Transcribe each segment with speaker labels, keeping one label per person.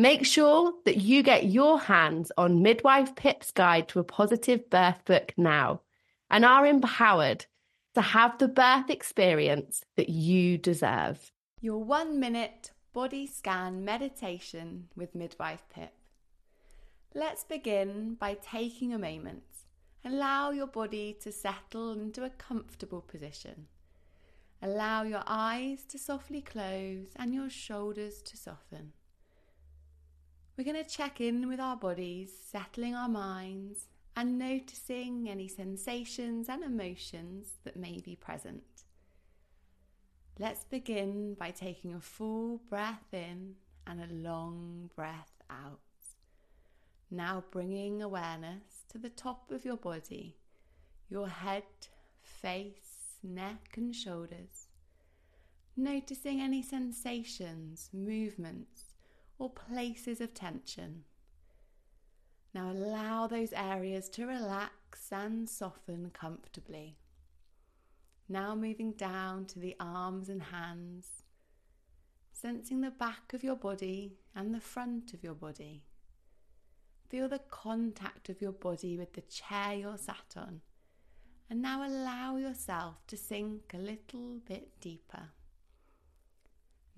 Speaker 1: Make sure that you get your hands on Midwife Pip's Guide to a Positive Birth book now and are empowered to have the birth experience that you deserve.
Speaker 2: Your one minute body scan meditation with Midwife Pip. Let's begin by taking a moment. Allow your body to settle into a comfortable position. Allow your eyes to softly close and your shoulders to soften. We're going to check in with our bodies, settling our minds, and noticing any sensations and emotions that may be present. Let's begin by taking a full breath in and a long breath out. Now bringing awareness to the top of your body, your head, face, neck, and shoulders. Noticing any sensations, movements, or places of tension. Now allow those areas to relax and soften comfortably. Now moving down to the arms and hands, sensing the back of your body and the front of your body. Feel the contact of your body with the chair you're sat on. And now allow yourself to sink a little bit deeper.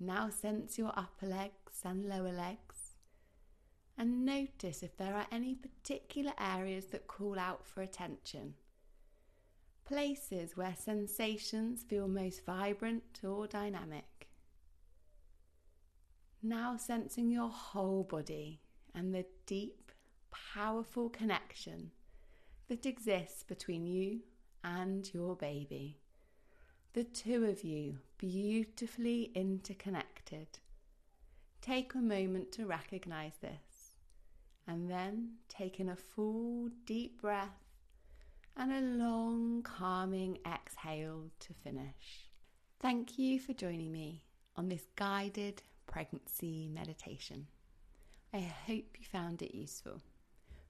Speaker 2: Now sense your upper legs and lower legs and notice if there are any particular areas that call out for attention. Places where sensations feel most vibrant or dynamic. Now sensing your whole body and the deep, powerful connection that exists between you and your baby the two of you beautifully interconnected. Take a moment to recognize this and then take in a full deep breath and a long calming exhale to finish. Thank you for joining me on this guided pregnancy meditation. I hope you found it useful.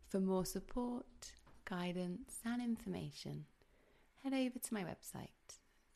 Speaker 2: For more support, guidance, and information, head over to my website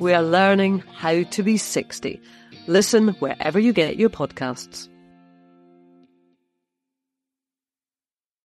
Speaker 3: we are learning how to be 60. Listen wherever you get your podcasts.